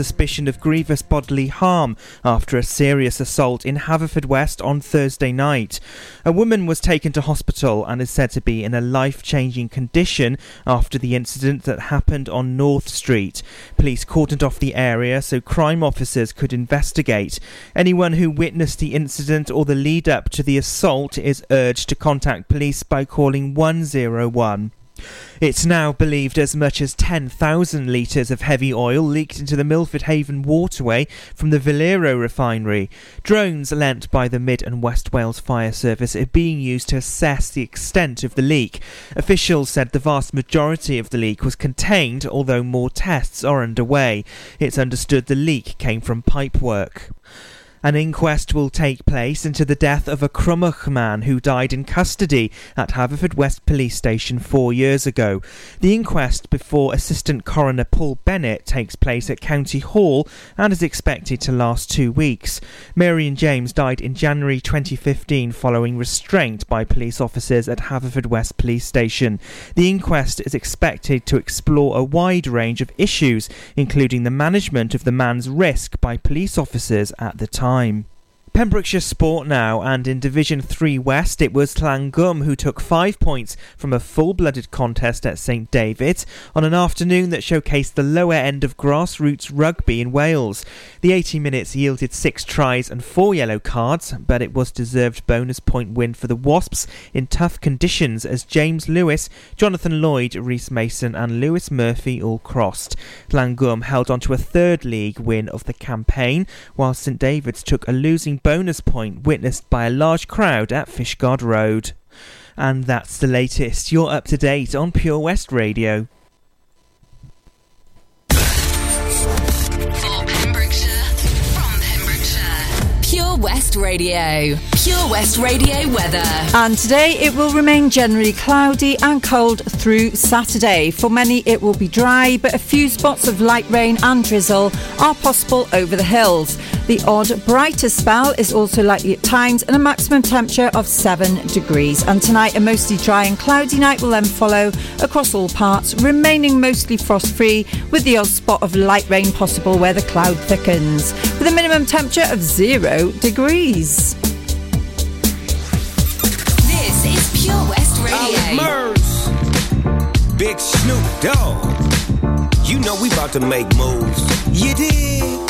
suspicion of grievous bodily harm after a serious assault in Haverfordwest on Thursday night. A woman was taken to hospital and is said to be in a life changing condition after the incident that happened on North Street. Police cordoned off the area so crime officers could investigate. Anyone who witnessed the incident or the lead up to the assault is urged to contact police by calling 101. It's now believed as much as 10,000 litres of heavy oil leaked into the Milford Haven waterway from the Valero refinery. Drones lent by the Mid and West Wales Fire Service are being used to assess the extent of the leak. Officials said the vast majority of the leak was contained, although more tests are underway. It's understood the leak came from pipework. An inquest will take place into the death of a Crymych man who died in custody at Haverfordwest Police Station four years ago. The inquest before Assistant Coroner Paul Bennett takes place at County Hall and is expected to last two weeks. Marion James died in January 2015 following restraint by police officers at Haverfordwest Police Station. The inquest is expected to explore a wide range of issues, including the management of the man's risk by police officers at the time time. Pembrokeshire Sport now, and in Division 3 West, it was Llangwm who took five points from a full blooded contest at St David's on an afternoon that showcased the lower end of grassroots rugby in Wales. The 80 minutes yielded six tries and four yellow cards, but it was deserved bonus point win for the Wasps in tough conditions as James Lewis, Jonathan Lloyd, Reese Mason, and Lewis Murphy all crossed. Llangwm held on to a third league win of the campaign, while St David's took a losing bonus point witnessed by a large crowd at Fishguard Road. And that's the latest. You're up to date on Pure West Radio. For Pembrokeshire, from Pembrokeshire, Pure West Radio. Pure West Radio weather. And today it will remain generally cloudy and cold through Saturday. For many it will be dry, but a few spots of light rain and drizzle are possible over the hills. The odd brighter spell is also likely at times and a maximum temperature of 7 degrees. And tonight a mostly dry and cloudy night will then follow across all parts, remaining mostly frost free with the odd spot of light rain possible where the cloud thickens, with a minimum temperature of 0 degrees. This is Pure West Radio. Murs, Big Snoop Dogg. You know we about to make moves. You dig?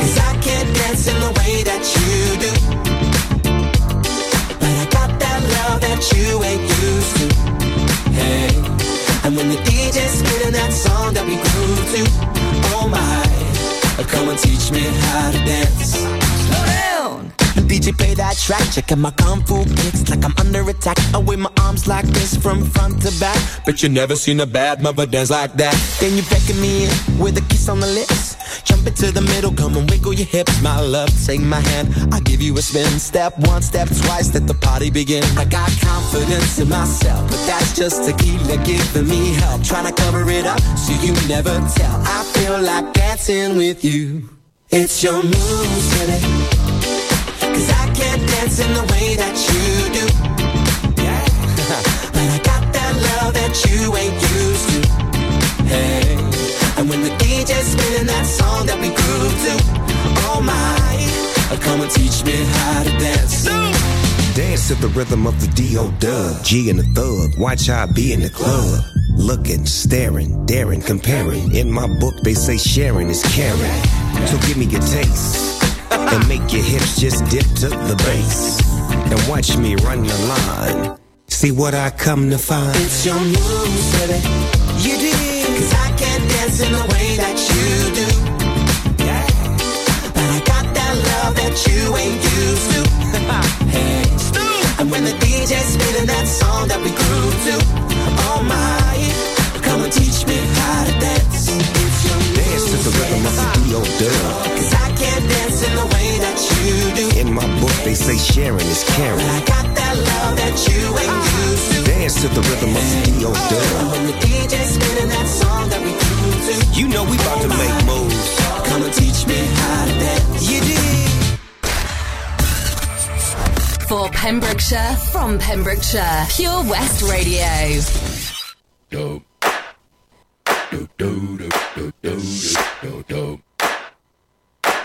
Cause I can't dance in the way that you do. But I got that love that you ain't used to. Hey. And when the DJ's spinning that song that we grew to, oh my, come and teach me how to dance. Slow down. DJ play that track, checking my kung fu kicks like I'm under attack. I wave my arms like this from front to back. Bet you never seen a bad mother dance like that. Then you beckon me in with a kiss on the lips. Jump into the middle, come and wiggle your hips, my love. Take my hand, I'll give you a spin. Step one, step twice, let the party begin. I got confidence in myself, but that's just tequila giving me help. Trying to cover it up so you never tell. I feel like dancing with you. It's your moves, baby. Cause I can't dance in the way that you do. Yeah. but I got that love that you ain't when the DJ's spinning that song that we grew to, oh my, come and teach me how to dance. Dance to the rhythm of the D.O. Dub. G and the thug. Watch how I be in the club. Looking, staring, daring, comparing. In my book, they say sharing is caring. So give me your taste. And make your hips just dip to the bass. And watch me run the line. See what I come to find. It's your moves, baby. You did. Can't dance in the way that you do. Yeah. But I got that love that you ain't used to. hey. And when the DJ's spinning that song that we grew to, oh my, come and teach me how to dance. It's your Dance to the rhythm dub. Cause I can't dance in the way that you do. In my book, they say sharing is caring. I got that love that you ain't uh-huh. used to. Dance to the rhythm of the D.O. dub. When oh, the DJ's spinning that song that we grew to. You know we about to oh, make moves. Come and teach me how to dance. You dig? For Pembrokeshire, from Pembrokeshire, Pure West Radio.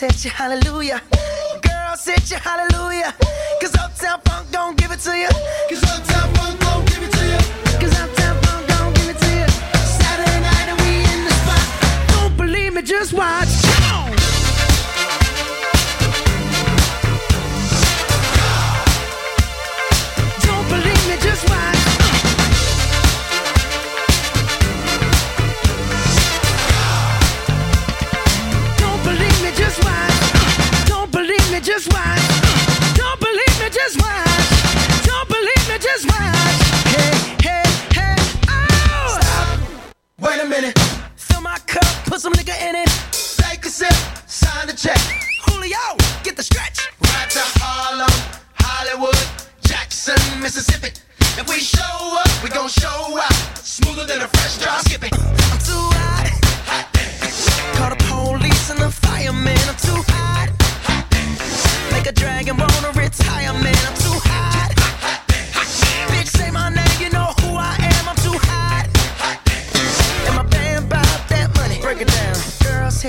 Girls hit you, hallelujah. Girls hit you, hallelujah.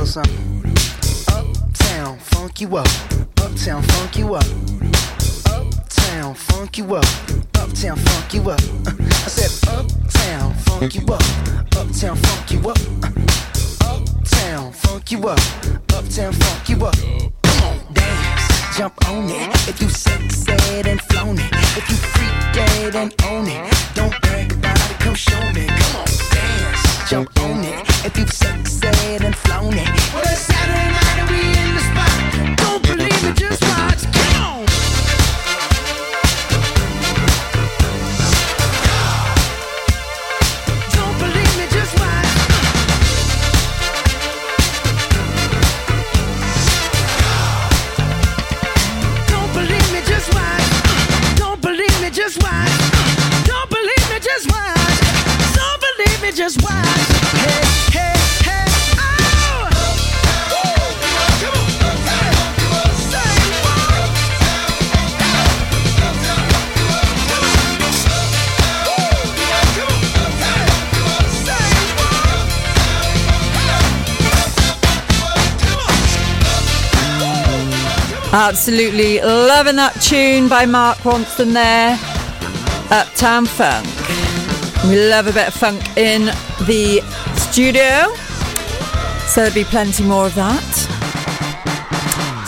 Little something. Uptown, funk you up. Uptown, funk you up. Uptown, funk you up. Uptown, funk you up. I said, Uptown, funk you up. Uptown, funk you up. Uptown, funk you up. Uptown, funk you up. Come on, dance, jump on it. If you sexed and flown it. If you freak dead and own it. Don't brag about it, come show me. Come on, dance, jump on it. If you sexed and flown it. Well, it's Saturday night and we in the spot. Don't believe it, just watch. Come on. Don't believe me, just watch. Don't believe me, just watch. Don't believe me, just watch. Don't believe me, just watch. Don't believe me, just Absolutely loving that tune by Mark Ronson there. Uptown Funk. We love a bit of funk in the studio. So there'll be plenty more of that.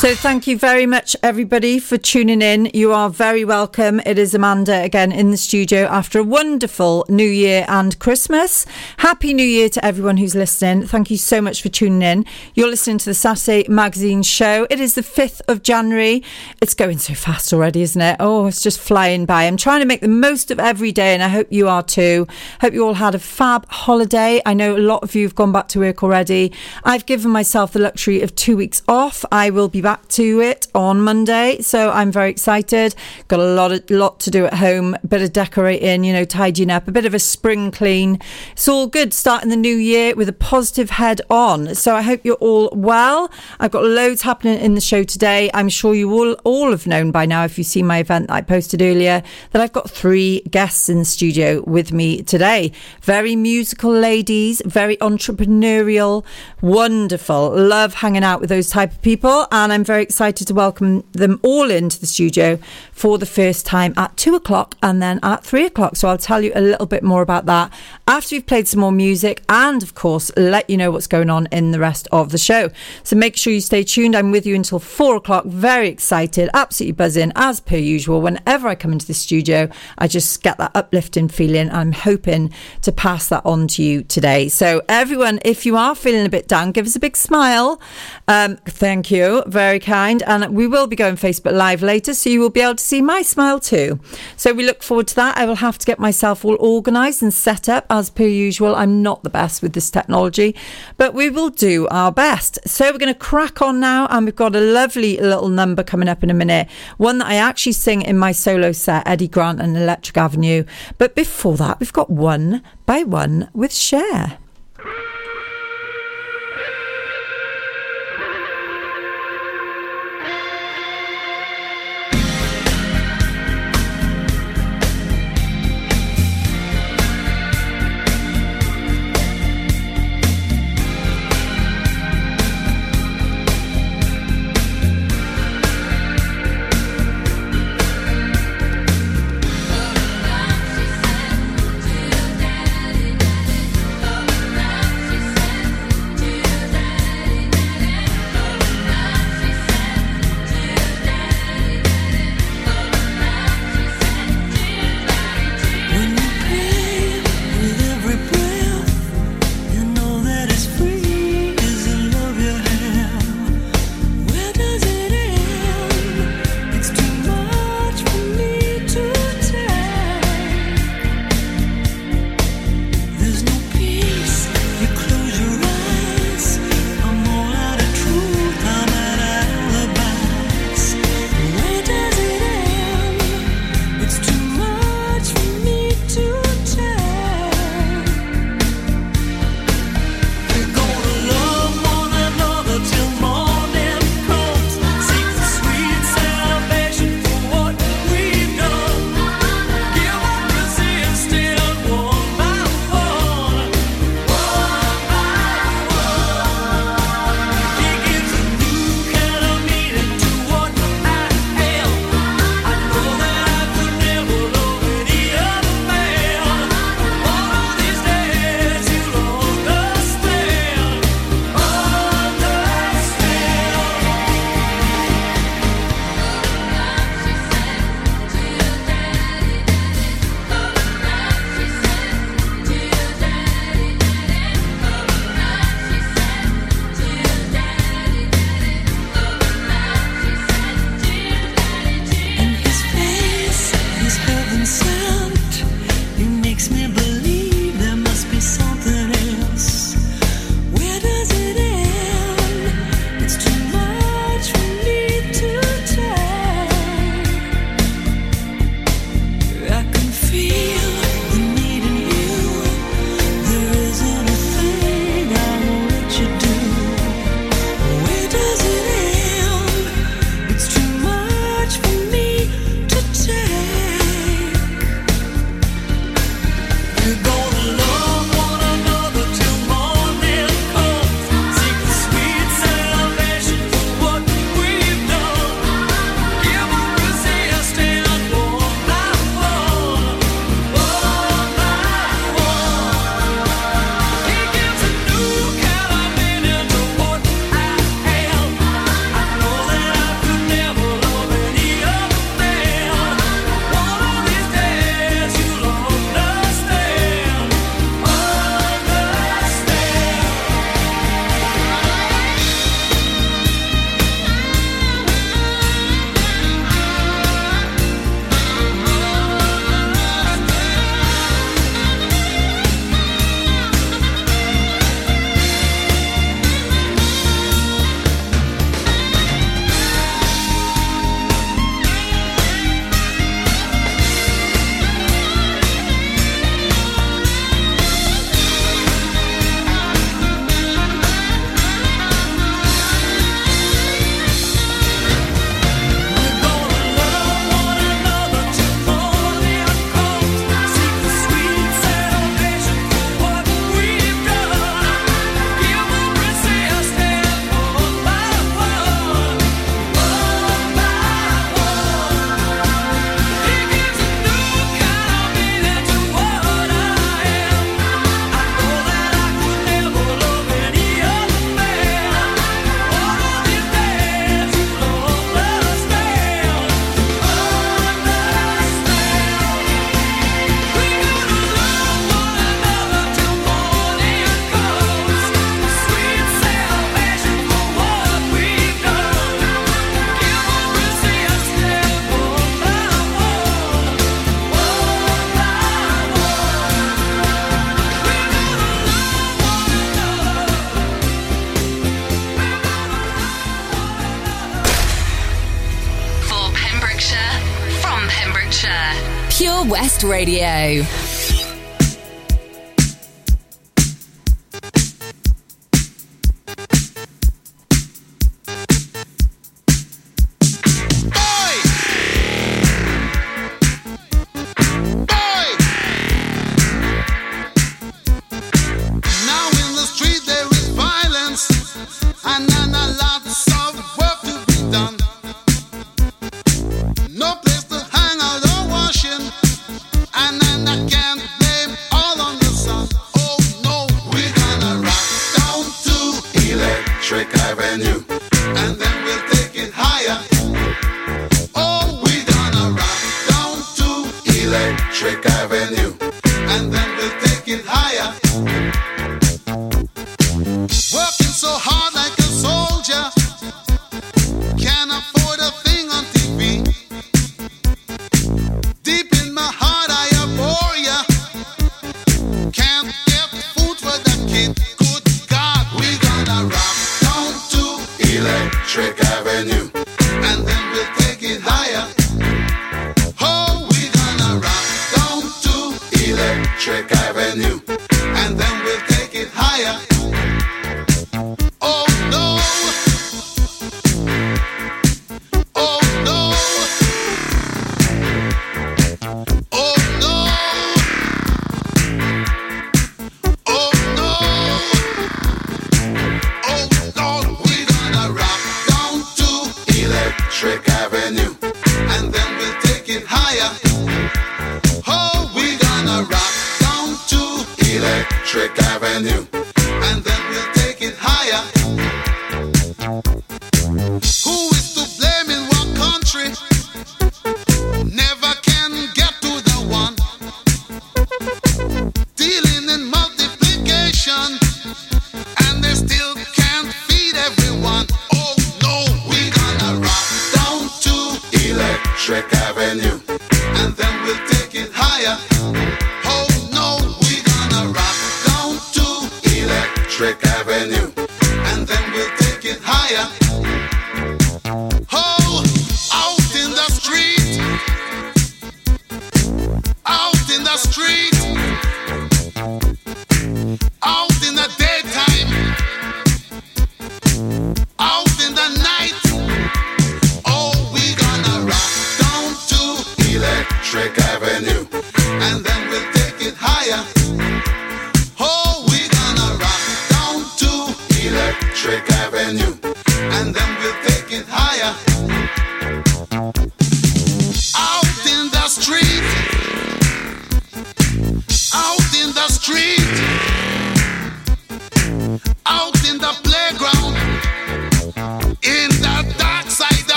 So thank you very much, everybody, for tuning in. You are very welcome. It is Amanda again in the studio after a wonderful New Year and Christmas. Happy New Year to everyone who's listening. Thank you so much for tuning in. You're listening to the Saturday Magazine show. It is the 5th of January. It's going so fast already, isn't it? Oh, it's just flying by. I'm trying to make the most of every day, and I hope you are too. Hope you all had a fab holiday. I know a lot of you have gone back to work already. I've given myself the luxury of two weeks off. I will be back back to it on Monday, so I'm very excited. Got a lot of, lot to do at home, bit of decorating, you know, tidying up, a bit of a spring clean. It's all good starting the new year with a positive head on. So I hope you're all well. I've got loads happening in the show today. I'm sure you all all have known by now if you see my event that I posted earlier that I've got three guests in the studio with me today. Very musical ladies, very entrepreneurial, wonderful. Love hanging out with those type of people and I'm I'm very excited to welcome them all into the studio for the first time at two o'clock and then at three o'clock. So I'll tell you a little bit more about that after we've played some more music and, of course, let you know what's going on in the rest of the show. So make sure you stay tuned. I'm with you until four o'clock. Very excited, absolutely buzzing as per usual. Whenever I come into the studio, I just get that uplifting feeling. I'm hoping to pass that on to you today. So, everyone, if you are feeling a bit down, give us a big smile. Um, thank you. Very very kind. And we will be going Facebook Live later, so you will be able to see my smile too. So we look forward to that. I will have to get myself all organised and set up as per usual. I'm not the best with this technology, but we will do our best. So we're going to crack on now, and we've got a lovely little number coming up in a minute. One that I actually sing in my solo set, Eddie Grant and Electric Avenue. But before that, we've got one by one with Cher.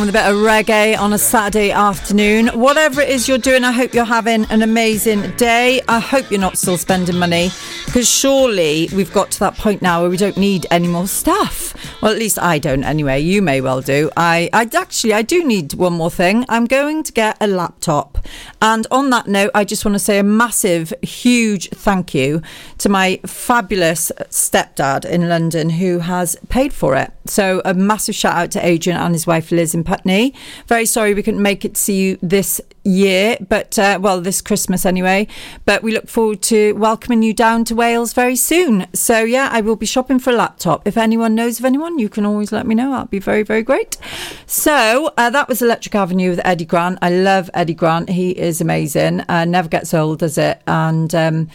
Wrong with a bit of reggae on a Saturday afternoon. Whatever it is you're doing, I hope you're having an amazing day. I hope you're not still spending money because surely we've got to that point now where we don't need any more stuff. Well, at least I don't anyway. You may well do. I, I actually, I do need one more thing. I'm going to get a laptop. And on that note, I just want to say a massive, huge thank you to my fabulous stepdad in London who has paid for it. So a massive shout out to Adrian and his wife Liz in Putney. Very sorry we couldn't make it to see you this year, but uh, well, this Christmas anyway. But we look forward to welcoming you down to Wales very soon. So yeah, I will be shopping for a laptop. If anyone knows of anyone, you can always let me know. That'd be very, very great. So uh, that was Electric Avenue with Eddie Grant. I love Eddie Grant. He is amazing. Uh, never gets old, does it? And um,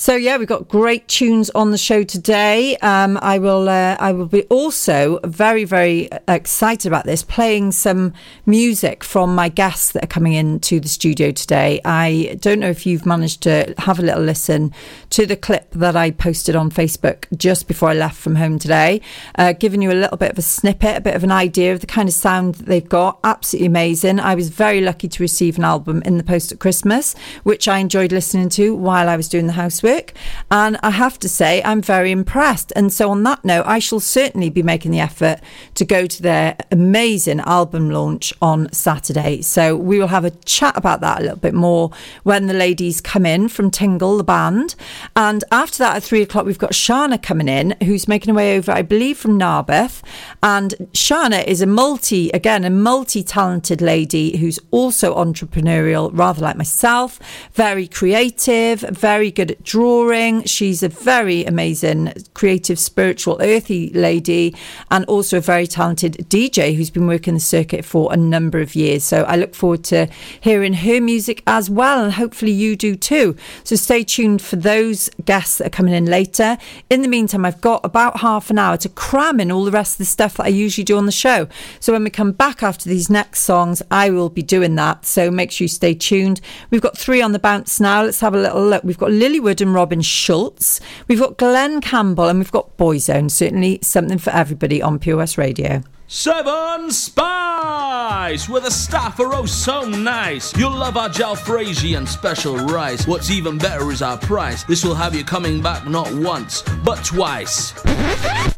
so yeah, we've got great tunes on the show today. Um, I will uh, I will be also very very excited about this, playing some music from my guests that are coming in to the studio today. I don't know if you've managed to have a little listen to the clip that I posted on Facebook just before I left from home today, uh, giving you a little bit of a snippet, a bit of an idea of the kind of sound that they've got. Absolutely amazing. I was very lucky to receive an album in the post at Christmas, which I enjoyed listening to while I was doing the housework. And I have to say, I'm very impressed. And so, on that note, I shall certainly be making the effort to go to their amazing album launch on Saturday. So we will have a chat about that a little bit more when the ladies come in from Tingle, the band. And after that, at three o'clock, we've got Shana coming in, who's making her way over, I believe, from Narberth. And Shana is a multi, again, a multi talented lady who's also entrepreneurial, rather like myself, very creative, very good at drawing. She's a very amazing, creative, spiritual, earthy lady, and also a very talented DJ who's been working the circuit for a number of years. So I look forward to hearing her music as well, and hopefully you do too. So stay tuned for those guests that are coming in later. In the meantime, I've got about half an hour to cram in all the rest of the stuff that I usually do on the show. So when we come back after these next songs, I will be doing that. So make sure you stay tuned. We've got three on the bounce now. Let's have a little look. We've got Lilly Wood and Robin Schulz. We've got Glen Campbell and we've got Boyzone. Certainly something for everybody on West Radio. Seven Spice! with a staff are oh so nice. You'll love our jalfrezi and special rice. What's even better is our price. This will have you coming back not once, but twice.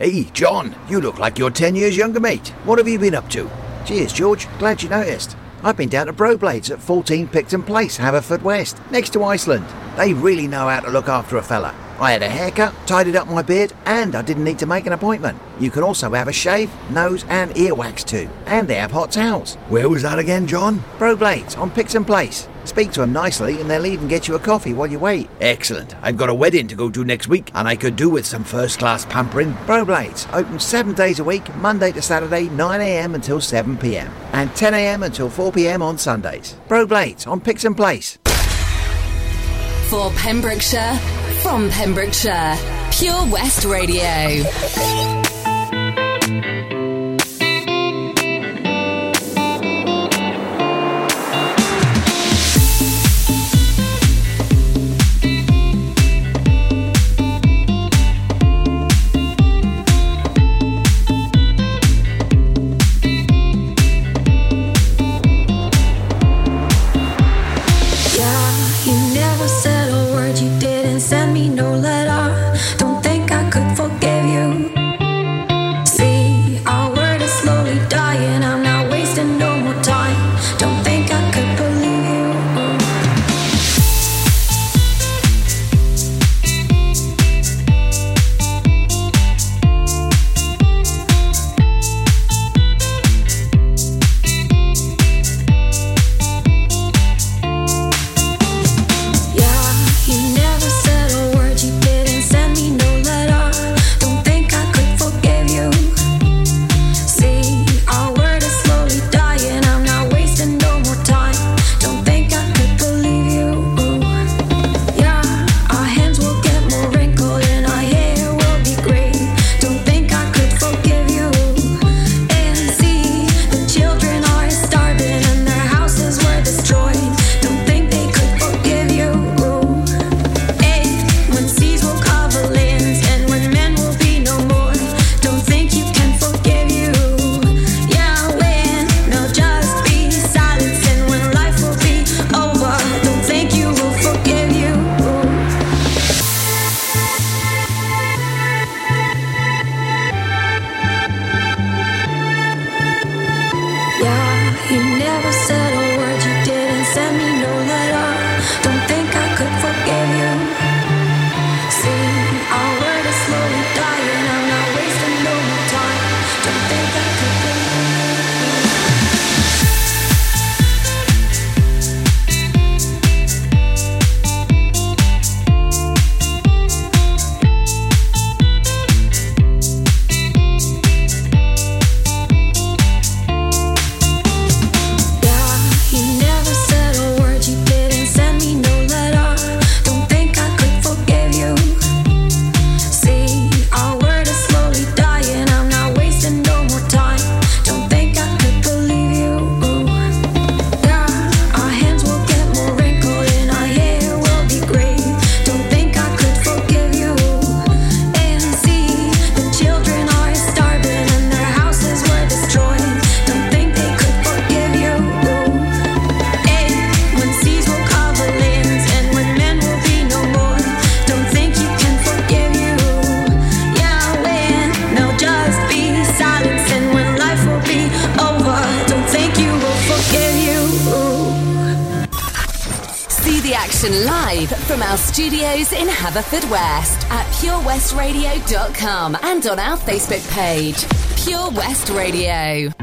Hey, John, you look like you're 10 years younger, mate. What have you been up to? Cheers, George. Glad you noticed. I've been down to Broblades at 14 Picton Place, Haverfordwest, next to Iceland. They really know how to look after a fella. I had a haircut, tidied up my beard, and I didn't need to make an appointment. You can also have a shave, nose, and ear wax too. And they have hot towels. Where was that again, John? Broblades on Picton Place. Speak to them nicely, and they'll even get you a coffee while you wait. Excellent. I've got a wedding to go to next week, and I could do with some first class pampering. Broblades, open seven days a week, Monday to Saturday, 9am until 7pm, and 10am until 4pm on Sundays. Broblades on Picton Place. For Pembrokeshire, from Pembrokeshire, Pure West Radio. purewestradio.com and on our Facebook page, Pure West Radio.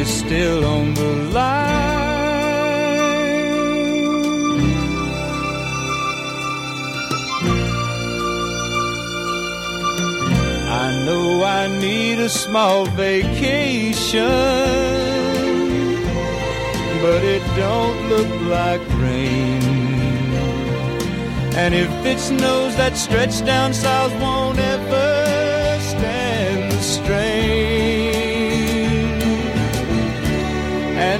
Is still on the line. I know I need a small vacation, but it don't look like rain. And if it snows, that stretch down south won't ever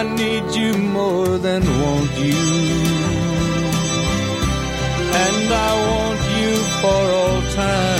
I need you more than want you. And I want you for all time.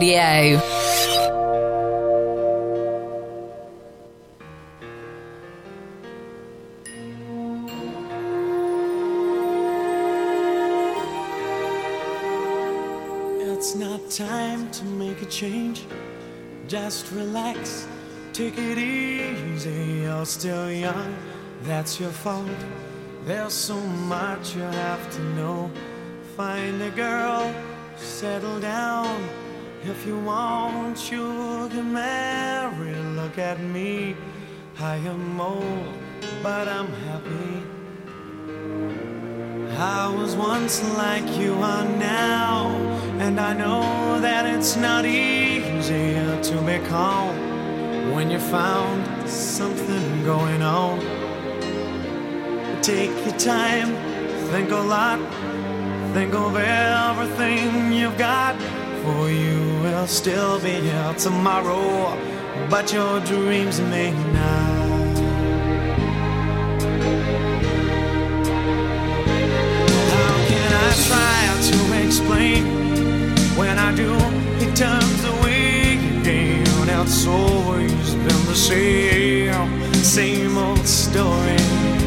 Radio. It's not time to make a change. Just relax, take it easy. You're still young, that's your fault. There's so much you have to know. Find a girl, settle down. If you want, you can marry. Look at me, I am old, but I'm happy. I was once like you are now, and I know that it's not easy to be calm when you found something going on. Take your time, think a lot, think of everything you've got. For you will still be here tomorrow, but your dreams may not. How can I try to explain when I do? It turns away again. It's always been the same, same old story.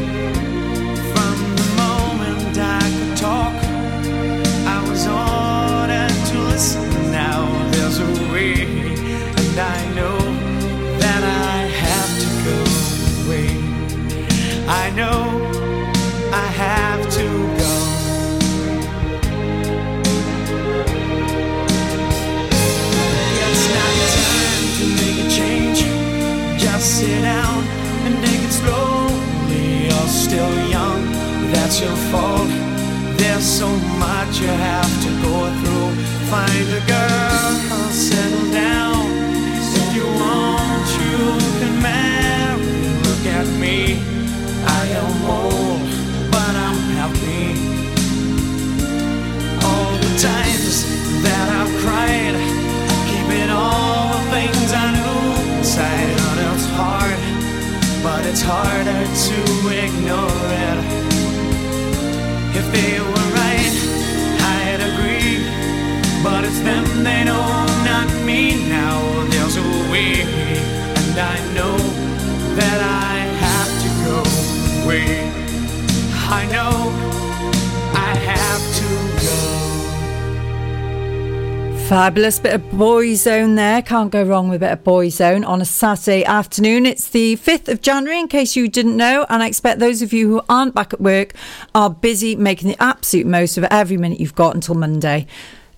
Fabulous bit of Boyzone there. Can't go wrong with a bit of Boyzone on a Saturday afternoon. It's the 5th of January, in case you didn't know. And I expect those of you who aren't back at work are busy making the absolute most of every minute you've got until Monday.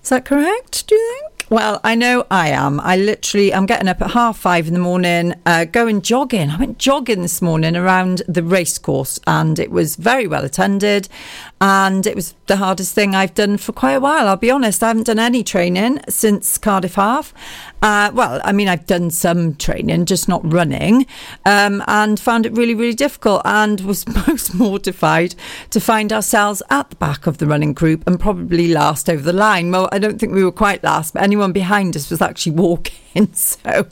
Is that correct, do you think? Well, I know I am. I literally, I'm getting up at half five in the morning, uh, going jogging. I went jogging this morning around the racecourse and it was very well attended. And it was the hardest thing I've done for quite a while. I'll be honest, I haven't done any training since Cardiff Half. Uh, well, I mean, I've done some training, just not running, um, and found it really, really difficult and was most mortified to find ourselves at the back of the running group and probably last over the line. Well, I don't think we were quite last, but anyone behind us was actually walking. So,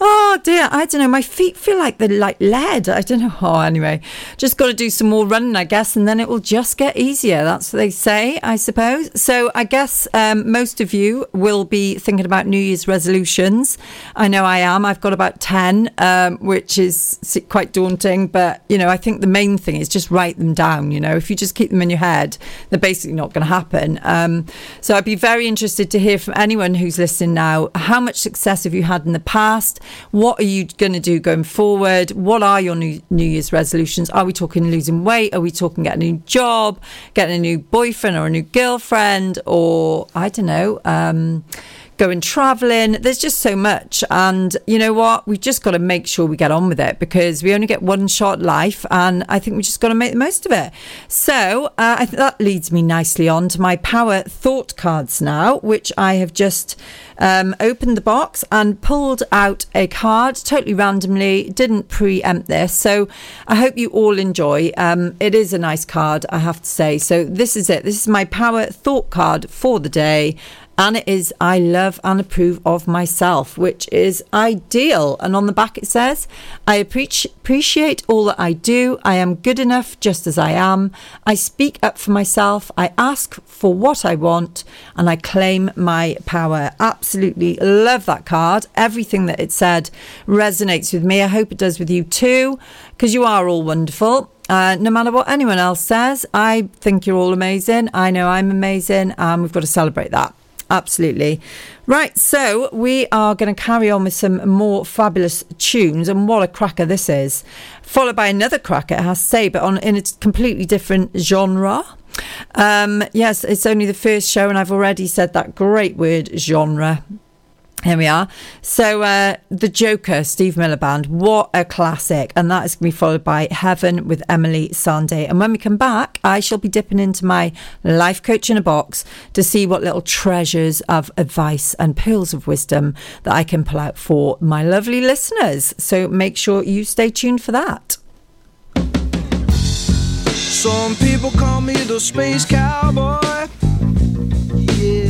oh dear, I don't know. My feet feel like they're like lead. I don't know. Oh, anyway, just got to do some more running, I guess, and then it will just get easier. That's what they say, I suppose. So, I guess um, most of you will be thinking about New Year's resolutions. I know I am. I've got about 10, um, which is quite daunting, but you know, I think the main thing is just write them down. You know, if you just keep them in your head, they're basically not going to happen. Um, so, I'd be very interested to hear from anyone who's listening now. How much success have you had in the past? What are you going to do going forward? What are your new New Year's resolutions? Are we talking losing weight? Are we talking getting a new job, getting a new boyfriend or a new girlfriend, or I don't know, um, going traveling? There's just so much, and you know what? We've just got to make sure we get on with it because we only get one shot life, and I think we just got to make the most of it. So uh, I that leads me nicely on to my power thought cards now, which I have just um, opened the box and pulled out a card totally randomly. Didn't preempt this, so I hope you all enjoy. Um, it is a nice card, I have to say. So this is it. This is my power thought card for the day. And it is, I love and approve of myself, which is ideal. And on the back it says, I appreciate all that I do. I am good enough just as I am. I speak up for myself. I ask for what I want and I claim my power. Absolutely love that card. Everything that it said resonates with me. I hope it does with you too, because you are all wonderful. Uh, no matter what anyone else says, I think you're all amazing. I know I'm amazing, and we've got to celebrate that. Absolutely. Right, so we are going to carry on with some more fabulous tunes, and what a cracker this is. Followed by another cracker, I have to say, but on in a completely different genre. Um, yes, it's only the first show, and I've already said that great word, genre. Here we are. So, uh, The Joker, Steve Miller Band, what a classic. And that is going to be followed by Heaven with Emily Sande. And when we come back, I shall be dipping into my life coach in a box to see what little treasures of advice and pearls of wisdom that I can pull out for my lovely listeners. So, make sure you stay tuned for that. Some people call me the space cowboy. Yeah.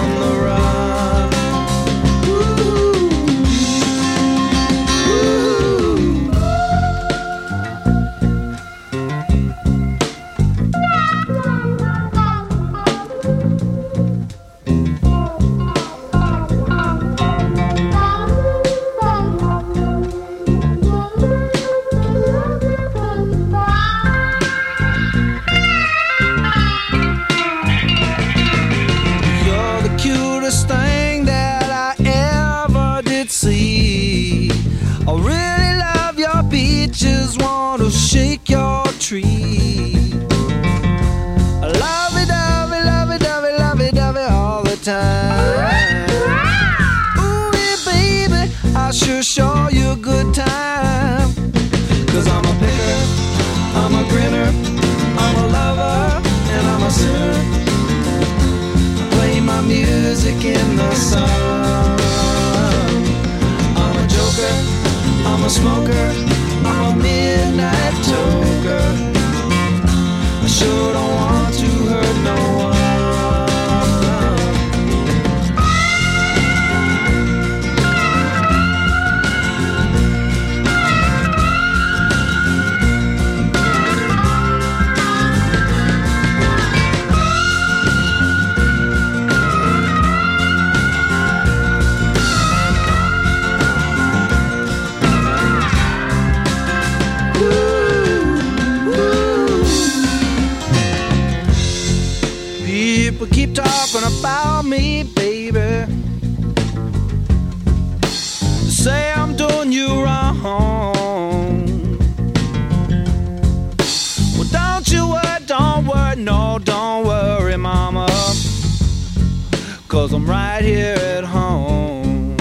right here at home.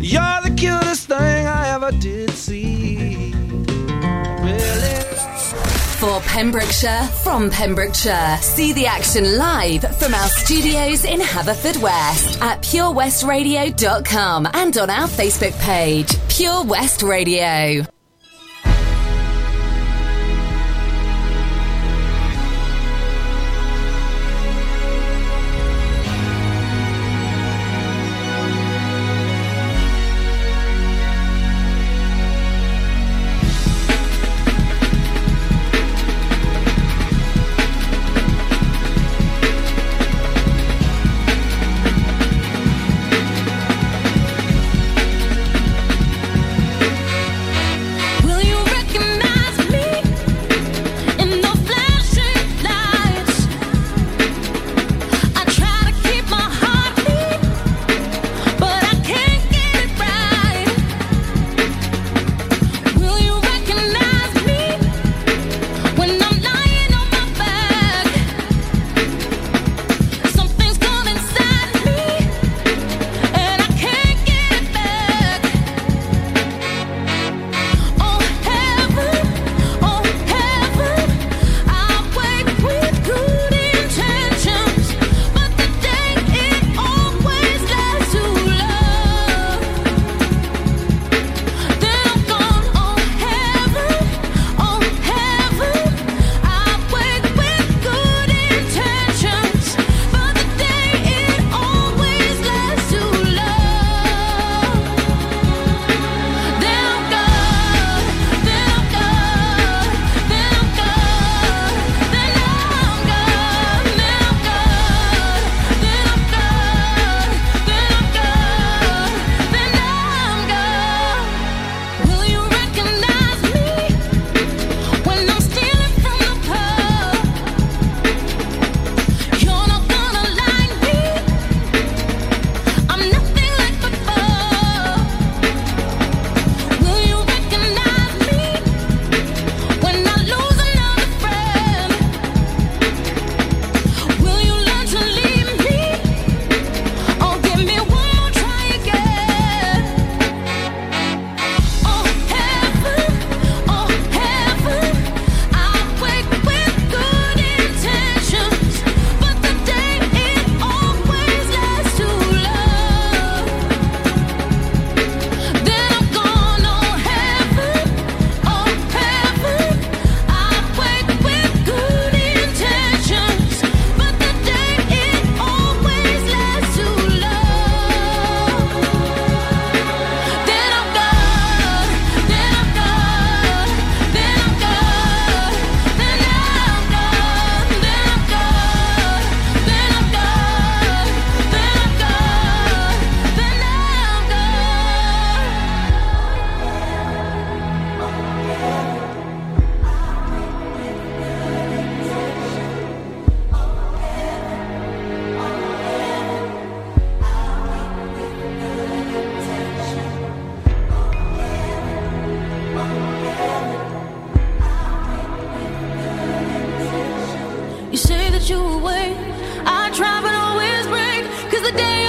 You're the cutest thing I ever did see. Really. For Pembrokeshire, from Pembrokeshire. See the action live from our studios in Haverfordwest at purewestradio.com and on our Facebook page, Pure West Radio. try but always break. Cause the day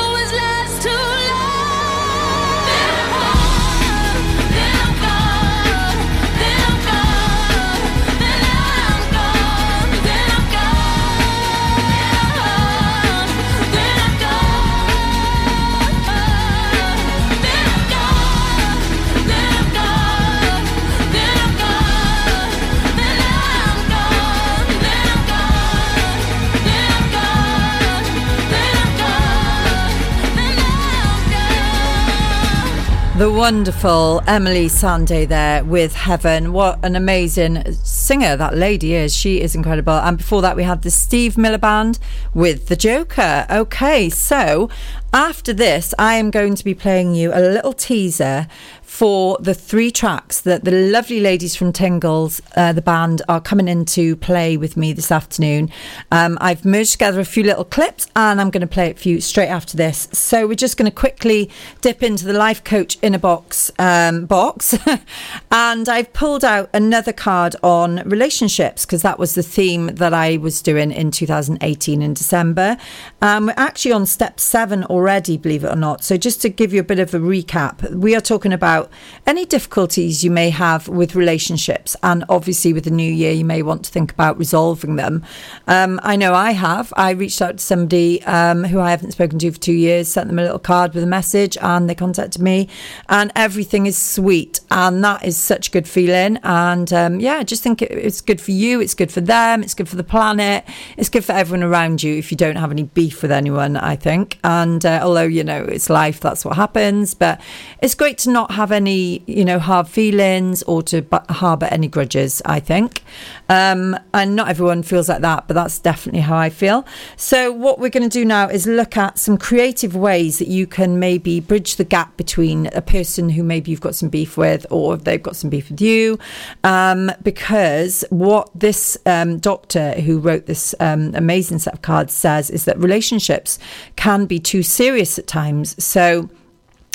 The wonderful Emily Sandé there with Heaven. What an amazing singer that lady is. She is incredible. And before that, we had the Steve Miller Band with The Joker. Okay, so after this, I am going to be playing you a little teaser for the three tracks that the lovely ladies from Tingles, uh, the band, are coming in to play with me this afternoon. Um, I've merged together a few little clips and I'm going to play it for you straight after this. So we're just going to quickly dip into the Life Coach Inner Box um, box. and I've pulled out another card on relationships because that was the theme that I was doing in 2018 in December. Um, we're actually on step seven already, believe it or not. So just to give you a bit of a recap, we are talking about any difficulties you may have with relationships. And obviously, with the new year, you may want to think about resolving them. Um, I know I have. I reached out to somebody um, who I haven't spoken to for two years, sent them a little card with a message, and they contacted me, and everything is sweet. And that is such a good feeling. And um, yeah, I just think it's good for you, it's good for them, it's good for the planet, it's good for everyone around you if you don't have any beef with anyone, I think. And uh, although, you know, it's life, that's what happens, but it's great to not have any, you know, hard feelings or to b- harbour any grudges, I think. Um, and not everyone feels like that, but that's definitely how I feel. So, what we're going to do now is look at some creative ways that you can maybe bridge the gap between a person who maybe you've got some beef with or they've got some beef with you. Um, because what this um, doctor who wrote this um, amazing set of cards says is that relationships can be too serious at times. So,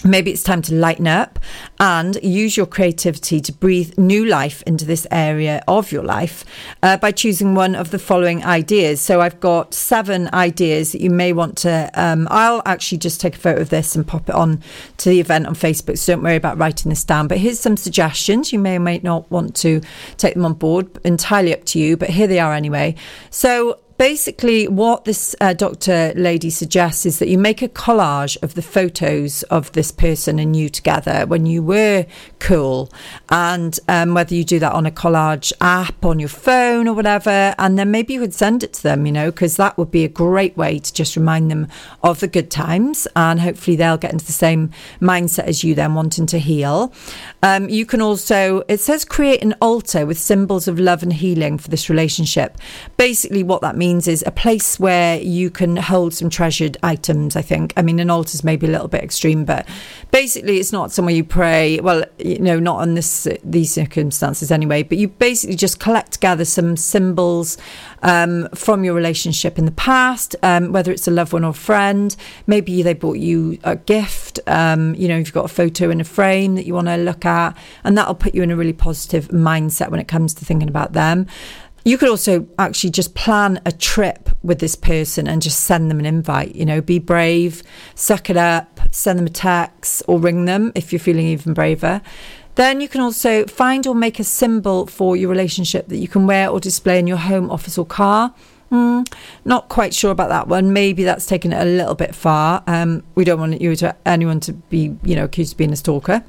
Maybe it's time to lighten up and use your creativity to breathe new life into this area of your life uh, by choosing one of the following ideas. So, I've got seven ideas that you may want to. Um, I'll actually just take a photo of this and pop it on to the event on Facebook. So, don't worry about writing this down. But here's some suggestions. You may or may not want to take them on board, entirely up to you. But here they are anyway. So, basically, what this uh, doctor lady suggests is that you make a collage of the photos of this person and you together when you were cool, and um, whether you do that on a collage app on your phone or whatever, and then maybe you could send it to them, you know, because that would be a great way to just remind them of the good times, and hopefully they'll get into the same mindset as you, then wanting to heal. Um, you can also, it says, create an altar with symbols of love and healing for this relationship. Basically, what that means is a place where you can hold some treasured items, I think. I mean, an altar is maybe a little bit extreme, but basically, it's not somewhere you pray. Well, you know, not on this these circumstances anyway, but you basically just collect gather some symbols um, from your relationship in the past, um, whether it's a loved one or friend. Maybe they bought you a gift. Um, you know, if you've got a photo in a frame that you want to look at, and that'll put you in a really positive mindset when it comes to thinking about them. You could also actually just plan a trip with this person and just send them an invite. You know, be brave, suck it up, send them a text or ring them if you're feeling even braver. Then you can also find or make a symbol for your relationship that you can wear or display in your home, office, or car. Mm, not quite sure about that one. Maybe that's taken it a little bit far. Um, we don't want you to anyone to be, you know, accused of being a stalker.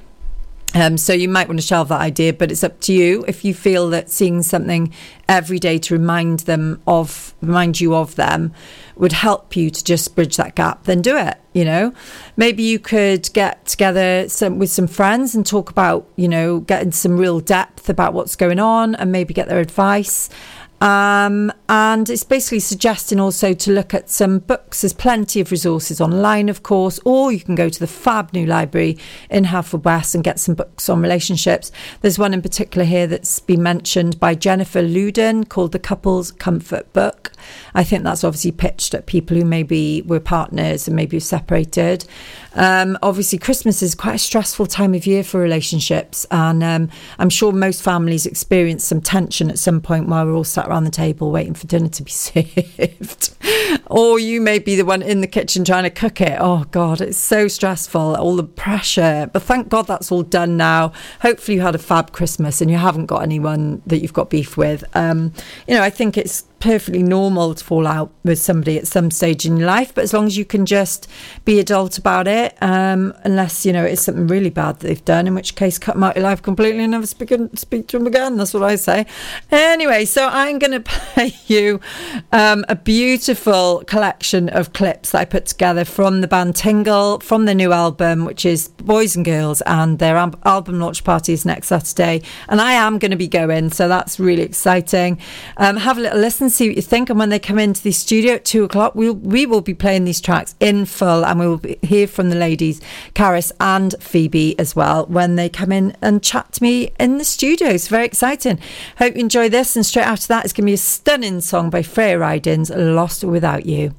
Um, so you might want to shelve that idea, but it's up to you. If you feel that seeing something every day to remind them of, remind you of them, would help you to just bridge that gap, then do it. You know, maybe you could get together some, with some friends and talk about, you know, getting some real depth about what's going on, and maybe get their advice. Um, and it's basically suggesting also to look at some books. There's plenty of resources online, of course, or you can go to the Fab New Library in Haverfordwest and get some books on relationships. There's one in particular here that's been mentioned by Jennifer Louden called The Couples Comfort Book. I think that's obviously pitched at people who maybe were partners and maybe separated. Um, obviously, Christmas is quite a stressful time of year for relationships, and um, I'm sure most families experience some tension at some point while we're all sat around the table waiting for dinner to be served. or you may be the one in the kitchen trying to cook it. Oh, God, it's so stressful, all the pressure. But thank God that's all done now. Hopefully, you had a fab Christmas and you haven't got anyone that you've got beef with. Um, you know, I think it's perfectly normal to fall out with somebody at some stage in your life, but as long as you can just be adult about it, um, unless you know it's something really bad that they've done, in which case cut them out your life completely and never speak speak to them again. That's what I say. Anyway, so I'm going to play you um, a beautiful collection of clips that I put together from the band Tingle from their new album, which is Boys and Girls, and their al- album launch party is next Saturday, and I am going to be going, so that's really exciting. Um, have a little listen, see what you think, and when they come into the studio at two o'clock, we'll, we will be playing these tracks in full, and we will hear from the ladies, Karis and Phoebe as well, when they come in and chat to me in the studio. It's very exciting. Hope you enjoy this, and straight after that, it's going to be a stunning song by Freya Ridings, Lost Without You.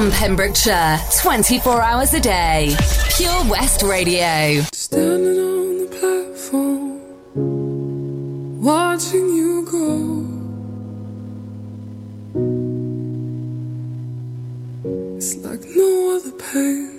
From Pembrokeshire, 24 hours a day. Pure West Radio. Standing on the platform, watching you go. It's like no other pain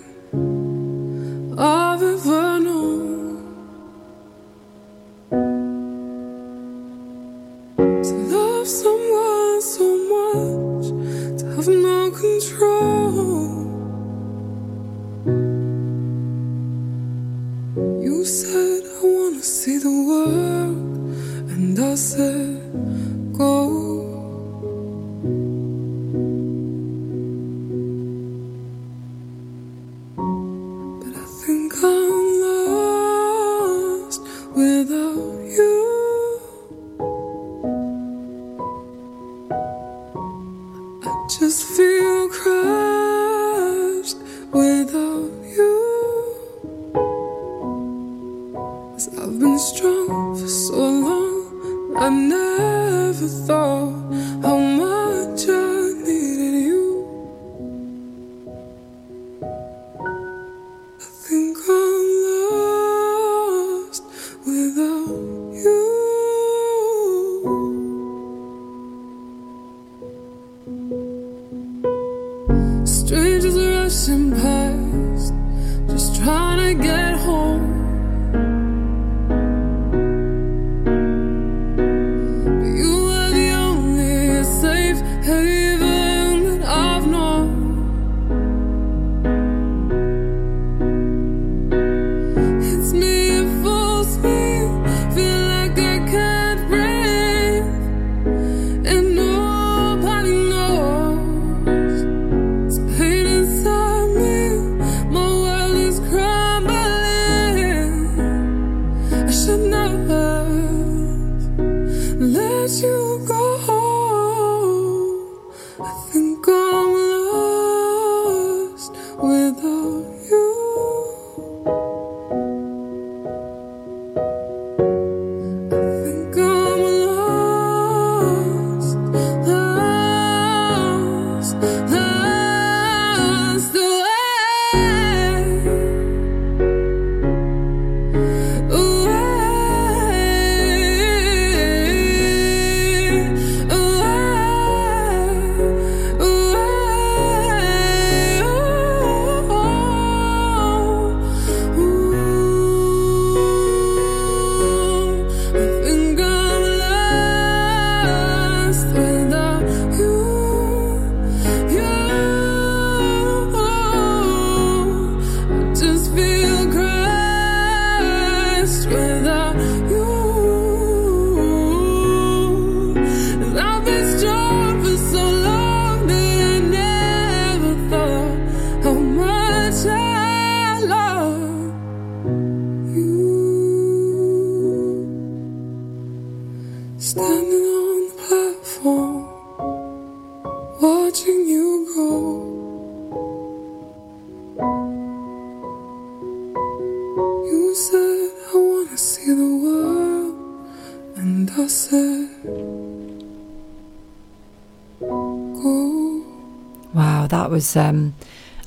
was um,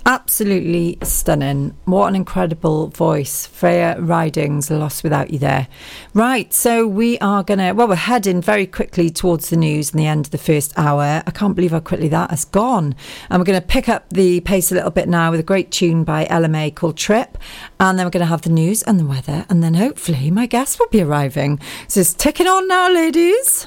absolutely stunning. What an incredible voice. Freya Ridings, Lost Without You there. Right, so we are going to, well, we're heading very quickly towards the news and the end of the first hour. I can't believe how quickly that has gone. And we're going to pick up the pace a little bit now with a great tune by Ella Mai called Trip. And then we're going to have the news and the weather. And then hopefully my guest will be arriving. So it's ticking on now, ladies.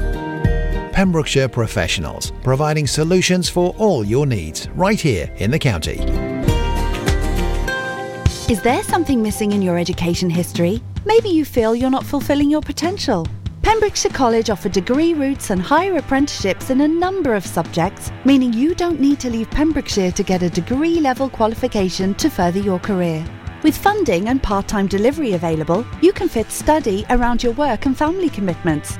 Pembrokeshire Professionals, providing solutions for all your needs right here in the county. Is there something missing in your education history? Maybe you feel you're not fulfilling your potential. Pembrokeshire College offer degree routes and higher apprenticeships in a number of subjects, meaning you don't need to leave Pembrokeshire to get a degree level qualification to further your career. With funding and part time delivery available, you can fit study around your work and family commitments.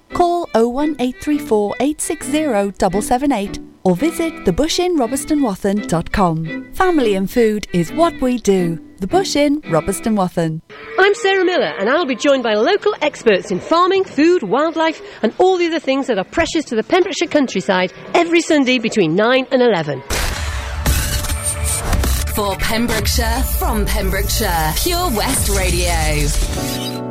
Call 01834 860 778 or visit thebushinrobertsonwathen.com. Family and food is what we do. The Bush Inn, Robeston Wathen. I'm Sarah Miller, and I'll be joined by local experts in farming, food, wildlife, and all the other things that are precious to the Pembrokeshire countryside every Sunday between 9 and 11. For Pembrokeshire, from Pembrokeshire, Pure West Radio.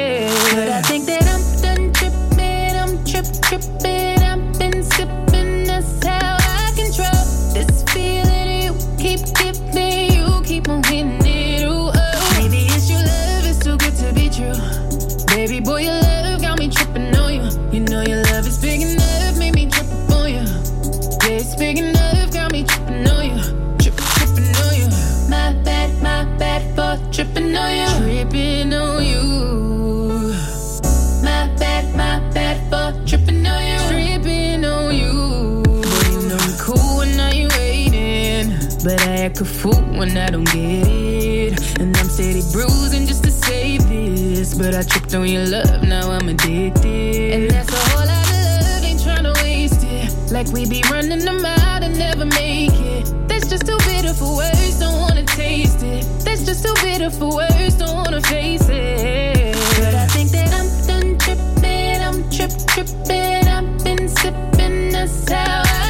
On you. Tripping on you. My bad, my bad for tripping on you. Tripping on you. Know you cool when now you waiting. But I act a fool when I don't get it. And I'm steady bruising just to save this. But I tripped on your love, now I'm addicted. And that's a whole lot of love, ain't trying to waste it. Like we be running them out and never make it. That's just too bitter for words, That's just too bitter for words, don't wanna face it. But I think that I'm done tripping, I'm trip tripping. I've been sipping, that's how I